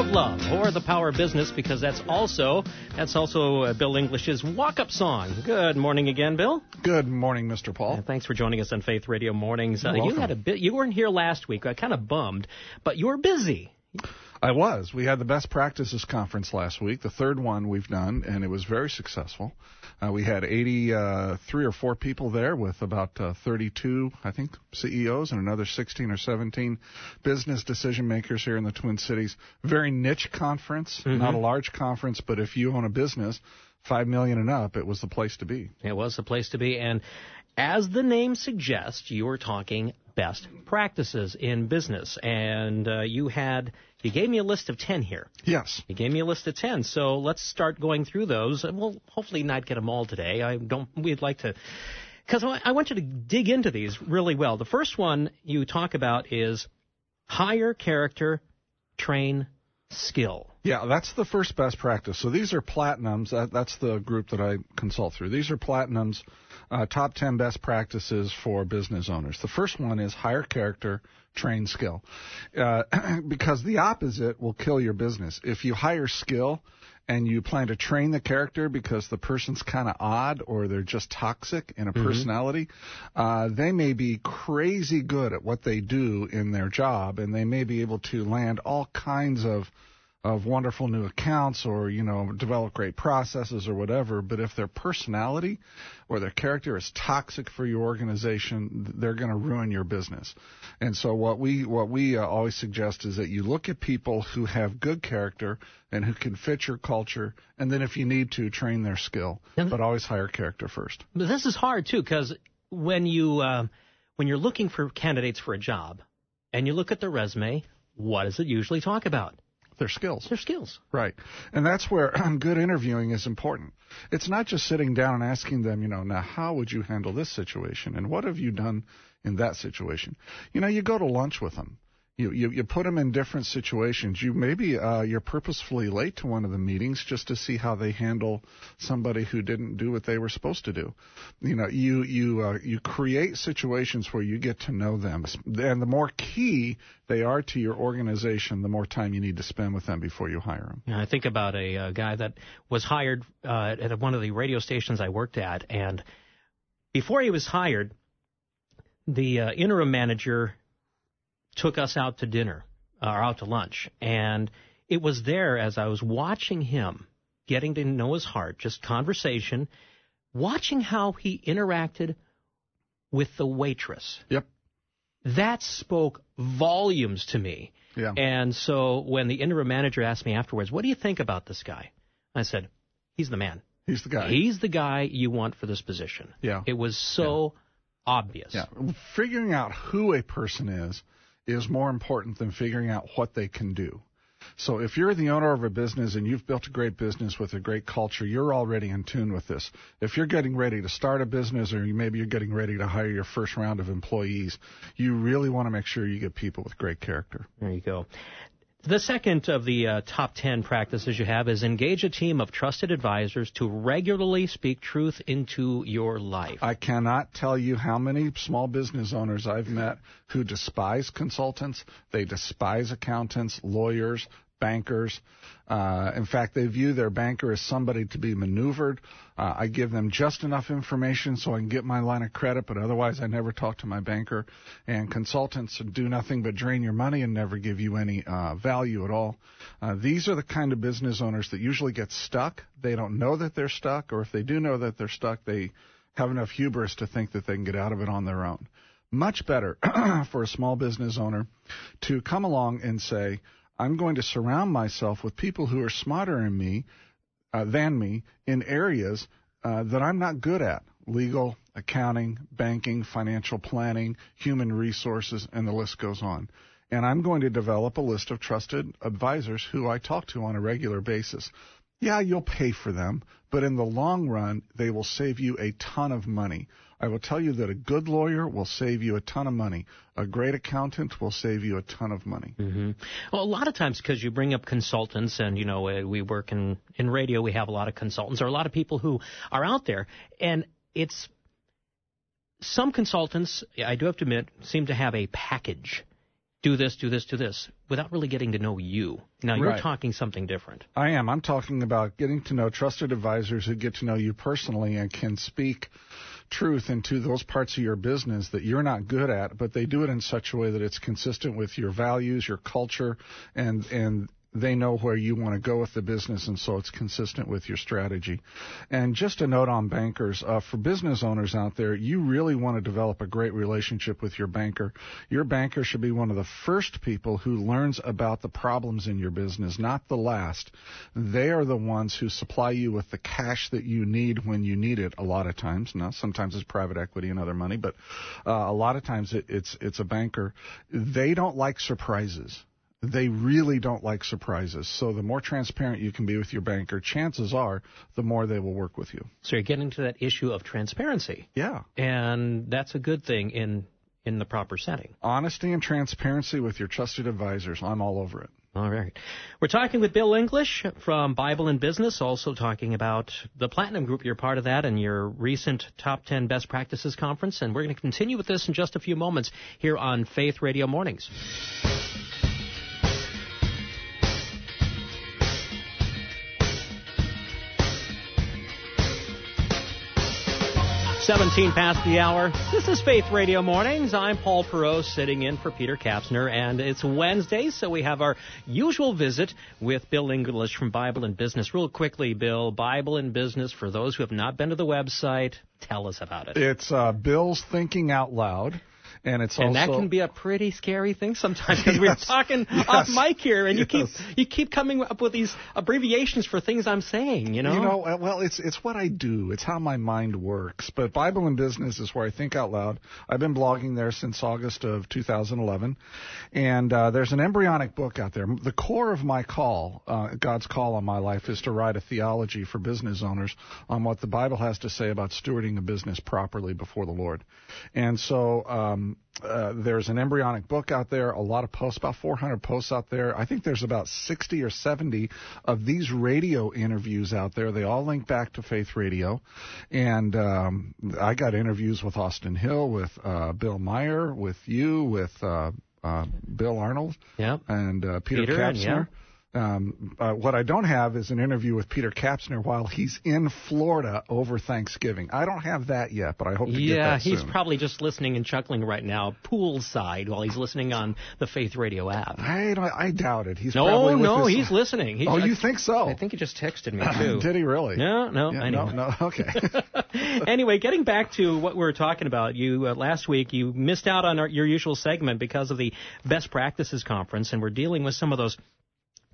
of Love or The Power of Business because that's also that's also uh, Bill English's walk-up song. Good morning again, Bill. Good morning, Mr. Paul. And thanks for joining us on Faith Radio Mornings. Uh, you had a bit. You weren't here last week. I kind of bummed, but you were busy. I was. We had the best practices conference last week, the third one we've done, and it was very successful. Uh, we had 83 or 4 people there with about uh, 32, I think, CEOs and another 16 or 17 business decision makers here in the Twin Cities. Very niche conference, not a large conference, but if you own a business, 5 million and up, it was the place to be. It was the place to be, and as the name suggests, you were talking best practices in business, and uh, you had you gave me a list of ten here. Yes. You gave me a list of 10, so let's start going through those. And We'll hopefully not get them all today. I don't. We'd like to, because I want you to dig into these really well. The first one you talk about is hire character, train skill. Yeah, that's the first best practice. So these are platinums. That, that's the group that I consult through. These are platinums, uh, top 10 best practices for business owners. The first one is hire character, train skill. Uh, because the opposite will kill your business. If you hire skill and you plan to train the character because the person's kind of odd or they're just toxic in a personality, uh, they may be crazy good at what they do in their job and they may be able to land all kinds of of wonderful new accounts or you know develop great processes or whatever but if their personality or their character is toxic for your organization they're going to ruin your business. And so what we what we uh, always suggest is that you look at people who have good character and who can fit your culture and then if you need to train their skill And- but always hire character first. But this is hard too, because when you uh, when you're looking for candidates for a job, and you look at their resume, what does it usually talk about? Their skills Their skills. Right. And that's where good interviewing is important. It's not just sitting down and asking them, you know, now how would you handle this situation and what have you done in that situation? You know, you go to lunch with them. You, you you put them in different situations. You maybe uh, you're purposefully late to one of the meetings just to see how they handle somebody who didn't do what they were supposed to do. You know, you you uh, you create situations where you get to know them, and the more key they are to your organization, the more time you need to spend with them before you hire them. Know, I think about a, uh guy that was hired uh, at one of the radio stations I worked at, and before he was hired, the uh, interim manager took us out to dinner uh, or out to lunch, and it was there as I was watching him, getting to know his heart, just conversation, watching how he interacted with the waitress. Yep. That spoke volumes to me. Yeah. And so when the interim manager asked me afterwards, "What do you think about this guy?" I said, "He's the man. He's the guy. He's the guy you want for this position." Yeah. It was so obvious. Yeah. Figuring out who a person is is more important than figuring out what they can do. So if you're the owner of a business and you've built a great business with a great culture, you're already in tune with this. If you're getting ready to start a business or maybe you're getting ready to hire your first round of employees, you really want to make sure you get people with great character. There you go. The second of the uh, top 10 practices you have is engage a team of trusted advisors to regularly speak truth into your life. I cannot tell you how many small business owners I've met who despise consultants. They despise accountants, lawyers, bankers. Uh, in fact, they view their banker as somebody to be maneuvered. Uh, I give them just enough information so I can get my line of credit, but otherwise I never talk to my banker. And consultants do nothing but drain your money and never give you any uh, value at all. Uh, these are the kind of business owners that usually get stuck. They don't know that they're stuck, or if they do know that they're stuck, they have enough hubris to think that they can get out of it on their own. Much better for a small business owner to come along and say, I'm going to surround myself with people who are smarter than me, uh, than me in areas uh, that I'm not good at legal, accounting, banking, financial planning, human resources, and the list goes on. And I'm going to develop a list of trusted advisors who I talk to on a regular basis. Yeah, you'll pay for them, but in the long run, they will save you a ton of money. I will tell you that a good lawyer will save you a ton of money. A great accountant will save you a ton of money. Mm-hmm. Well, a lot of times because you bring up consultants, and you know we work in in radio, we have a lot of consultants or a lot of people who are out there, and it's some consultants. I do have to admit, seem to have a package. Do this, do this, do this, without really getting to know you. Now you're Right. talking something different. I am. I'm talking about getting to know trusted advisors who get to know you personally and can speak truth into those parts of your business that you're not good at, but they do it in such a way that it's consistent with your values, your culture, and and they know where you want to go with the business, and so it's consistent with your strategy. And just a note on bankers uh, for business owners out there, you really want to develop a great relationship with your banker. Your banker should be one of the first people who learns about the problems in your business, not the last. They are the ones who supply you with the cash that you need when you need it. A lot of times, now sometimes it's private equity and other money, but uh, a lot of times it, it's it's a banker. They don't like surprises they really don't like surprises. So the more transparent you can be with your banker, chances are the more they will work with you. So you're getting to that issue of transparency, Yeah. and that's a good thing in in the proper setting. Honesty and transparency with your trusted advisors. I'm all over it. All right. We're talking with Bill English from Bible and Business, also talking about the Platinum Group. You're part of that and your recent Top 10 Best Practices Conference. And we're going to continue with this in just a few moments here on Faith Radio Mornings. 17 past the hour. This is Faith Radio Mornings. I'm Paul Perot sitting in for Peter Kapsner, and it's Wednesday, so we have our usual visit with Bill English from Bible and Business. Real quickly, Bill, Bible and Business, for those who have not been to the website, tell us about it. It's uh, Bill's Thinking Out Loud. And it's and also that can be a pretty scary thing sometimes because we're talking Yes. off mic here, and you Yes. keep you keep coming up with these abbreviations for things I'm saying. You know, You know, uh, well, it's it's what I do. It's how my mind works. But Bible and Business is where I think out loud. I've been blogging there since August of 2011, and uh, there's an embryonic book out there. The core of my call, uh, God's call on my life, is to write a theology for business owners on what the Bible has to say about stewarding a business properly before the Lord. And so. Um, uh, there's an embryonic book out there, a lot of posts, about 400 posts out there. I think there's about 60 or 70 of these radio interviews out there. They all link back to Faith Radio. And um, I got interviews with Austin Hill, with uh, Bill Meyer, with you, with uh, uh, Bill Arnold, yeah. and uh, Peter, Peter, and Kapsner. Um, uh, what I don't have is an interview with Peter Kapsner while he's in Florida over Thanksgiving. I don't have that yet, but I hope to get Yeah, he's probably just listening and chuckling right now, poolside, while he's listening on the Faith Radio app. I, don't- I doubt it. He's No, probably with no, his- he's listening. He's, Oh, I, you think so? I think he just texted me too. Did he really? No, no, Yeah, anyway. no, no. Okay. anyway, getting back to what we were talking about, you uh, last week you missed out on our, your usual segment because of the Best Practices Conference, and we're dealing with some of those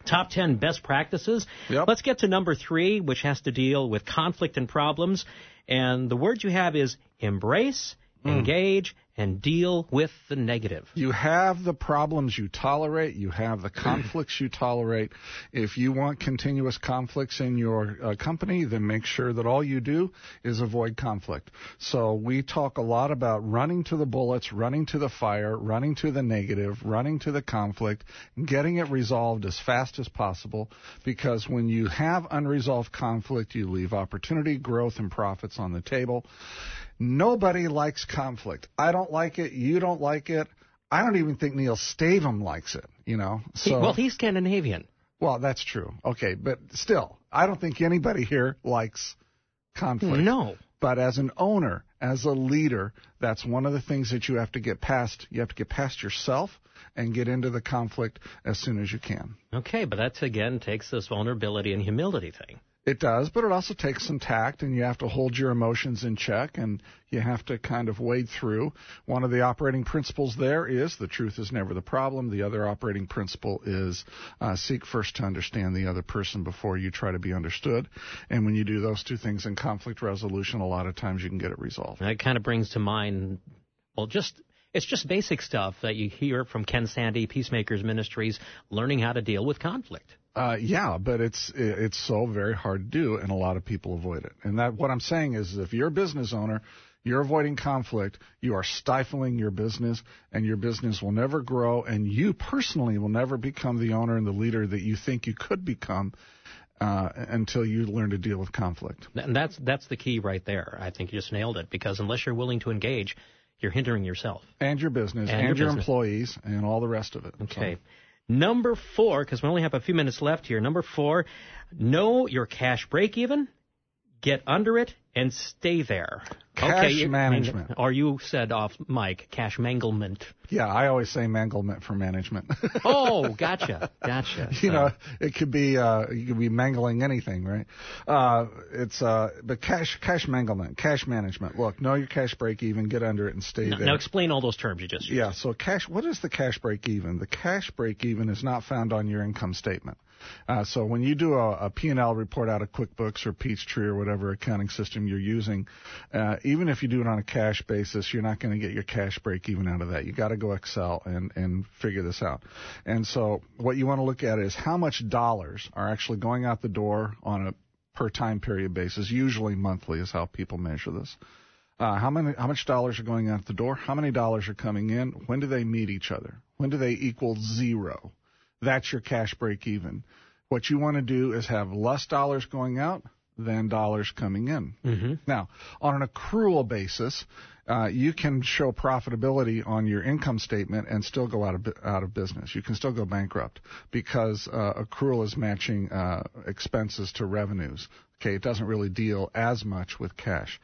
top 10 best practices. Yep. Let's get to number three, which has to deal with conflict and problems. And the word you have is embrace, Hmm. engage, and deal with the negative. You have the problems you tolerate. You have the conflicts you tolerate. If you want continuous conflicts in your uh, company, then make sure that all you do is avoid conflict. So we talk a lot about running to the bullets, running to the fire, running to the negative, running to the conflict, getting it resolved as fast as possible. Because when you have unresolved conflict, you leave opportunity, growth, and profits on the table. Nobody likes conflict. I don't like it. You don't like it. I don't even think Neil Stavem likes it. You know. He- well, he's Scandinavian. well, that's true. Okay, but still, I don't think anybody here likes conflict. No. But as an owner, as a leader, that's one of the things that you have to get past. You have to get past yourself and get into the conflict as soon as you can. Okay, but that again takes this vulnerability and humility thing. It does, but it also takes some tact, and you have to hold your emotions in check, and you have to kind of wade through. One of the operating principles there is the truth is never the problem. The other operating principle is uh, seek first to understand the other person before you try to be understood. And when you do those two things in conflict resolution, a lot of times you can get it resolved. That kind of brings to mind, well, just it's just basic stuff that you hear from Ken Sande, Peacemakers Ministries, learning how to deal with conflict. Uh, yeah, but it's it's so very hard to do, and a lot of people avoid it. And that what I'm saying is, if you're a business owner, you're avoiding conflict, you are stifling your business, and your business will never grow, and you personally will never become the owner and the leader that you think you could become uh, until you learn to deal with conflict. And that's that's the key right there. I think you just nailed it because unless you're willing to engage, you're hindering yourself and your business And and, your your, business. employees and all the rest of it. Okay. Number four, because we only have a few minutes left here. Number four, know your cash break even, get under it, and stay there. Cash you- management. Or you said off mic, cash manglement. Yeah, I always say manglement for management. Oh, gotcha, gotcha. you So, know, it could be uh, you could be mangling anything, right? Uh, it's uh, but cash cash manglement, cash management. Look, know your cash break even, get under it, and stay now, there. now explain all those terms you just used. Yeah, so cash. What is the cash break even? The cash break even is not found on your income statement. Uh, so when you do a, a P&L report out of QuickBooks or Peachtree or whatever accounting system you're using, uh, even if you do it on a cash basis, you're not going to get your cash break even out of that. You got to go Excel and and figure this out. And so what you want to look at is how much dollars are actually going out the door on a per time period basis. Usually monthly is how people measure this. Uh, how many, how much dollars are going out the door? How many dollars are coming in? When do they meet each other? When do they equal zero? That's your cash break even. What you want to do is have less dollars going out than dollars coming in. Mm-hmm. Now, on an accrual basis, uh, you can show profitability on your income statement and still go out of out of business. You can still go bankrupt because uh, accrual is matching uh, expenses to revenues. Okay, it doesn't really deal as much with cash.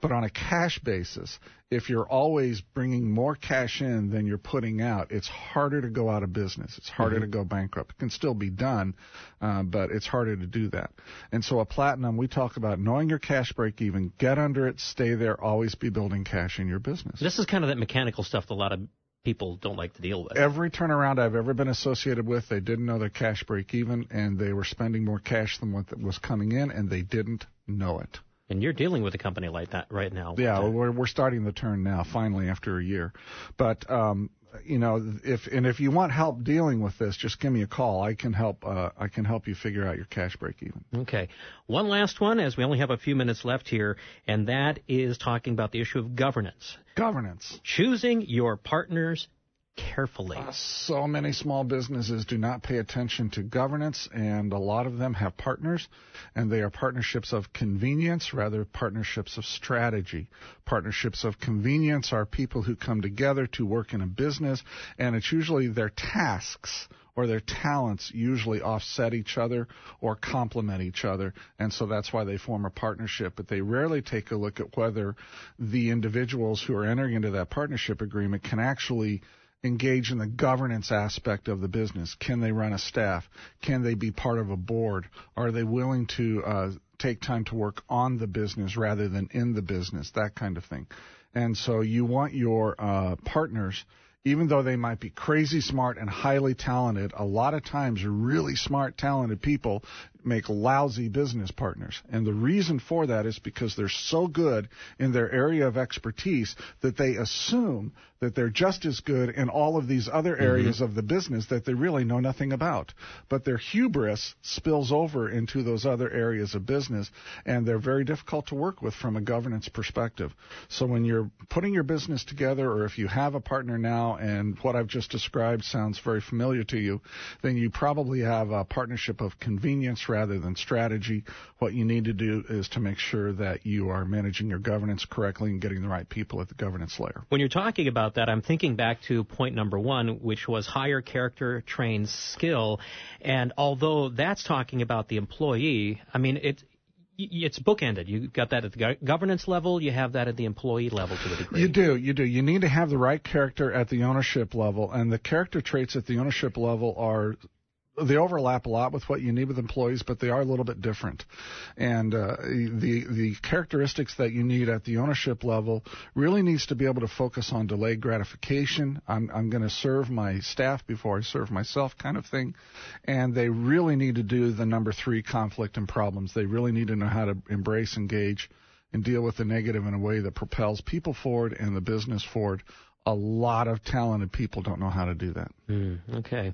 But on a cash basis, if you're always bringing more cash in than you're putting out, it's harder to go out of business. It's harder to go bankrupt. It can still be done, uh, but it's harder to do that. And so a Platinum, we talk about knowing your cash break even, get under it, stay there, always be building cash in your business. This is kind of that mechanical stuff that a lot of people don't like to deal with. Every turnaround I've ever been associated with, they didn't know their cash break even, and they were spending more cash than what was coming in, and they didn't know it. And you're dealing with a company like that right now. Yeah, Uh, we're we're starting the turn now, finally after a year. But um, you know, if and if you want help dealing with this, just give me a call. I can help. Uh, I can help you figure out your cash break even. Okay. One last one, as we only have a few minutes left here, and that is talking about the issue of governance. Governance. Choosing your partners carefully. Uh, so many small businesses do not pay attention to governance, and a lot of them have partners, and they are partnerships of convenience rather partnerships of strategy. Partnerships of convenience are people who come together to work in a business, and it's usually their tasks or their talents usually offset each other or complement each other, and so that's why they form a partnership. But they rarely take a look at whether the individuals who are entering into that partnership agreement can actually engage in the governance aspect of the business. Can they run a staff? Can they be part of a board? Are they willing to uh, take time to work on the business rather than in the business? That kind of thing. And so you want your uh, partners, even though they might be crazy smart and highly talented, a lot of times really smart, talented people make lousy business partners. And the reason for that is because they're so good in their area of expertise that they assume that they're just as good in all of these other mm-hmm. areas of the business that they really know nothing about. But their hubris spills over into those other areas of business, and they're very difficult to work with from a governance perspective. So when you're putting your business together, or if you have a partner now and what I've just described sounds very familiar to you, then you probably have a partnership of convenience rather than strategy. What you need to do is to make sure that you are managing your governance correctly and getting the right people at the governance layer. When you're talking about that, I'm thinking back to point number one, which was hire character trained skill. And although that's talking about the employee, I mean, it, y- it's bookended. You've got that at the governance level, you have that at the employee level to a degree. You do, you do. You need to have the right character at the ownership level, and the character traits at the ownership level are they overlap a lot with what you need with employees, but they are a little bit different. And uh, the the characteristics that you need at the ownership level really needs to be able to focus on delayed gratification. I'm I'm going to serve my staff before I serve myself, kind of thing. And they really need to do the number three conflict and problems. They really need to know how to embrace, engage, and deal with the negative in a way that propels people forward and the business forward. A lot of talented people don't know how to do that. Mm, okay.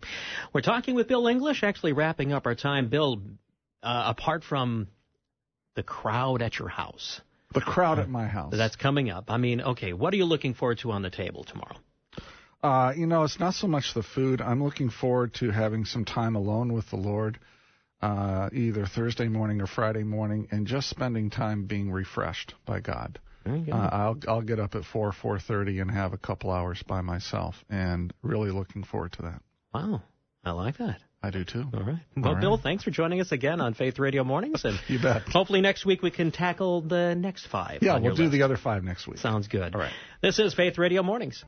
We're talking with Bill English, actually wrapping up our time. Bill, uh, apart from the crowd at your house, The crowd at my house. that's coming up. I mean, okay, what are you looking forward to on the table tomorrow? Uh, you know, it's not so much the food. I'm looking forward to having some time alone with the Lord. uh, either Thursday morning or Friday morning, and just spending time being refreshed by God. Uh, I'll I'll get up at four four thirty and have a couple hours by myself, and really looking forward to that. Wow, I like that. I do too. All right. Well, All Bill, thanks for joining us again on Faith Radio Mornings, and You bet. hopefully next week we can tackle the next five. Yeah, we'll do list. the other five next week. Sounds good. All right. This is Faith Radio Mornings.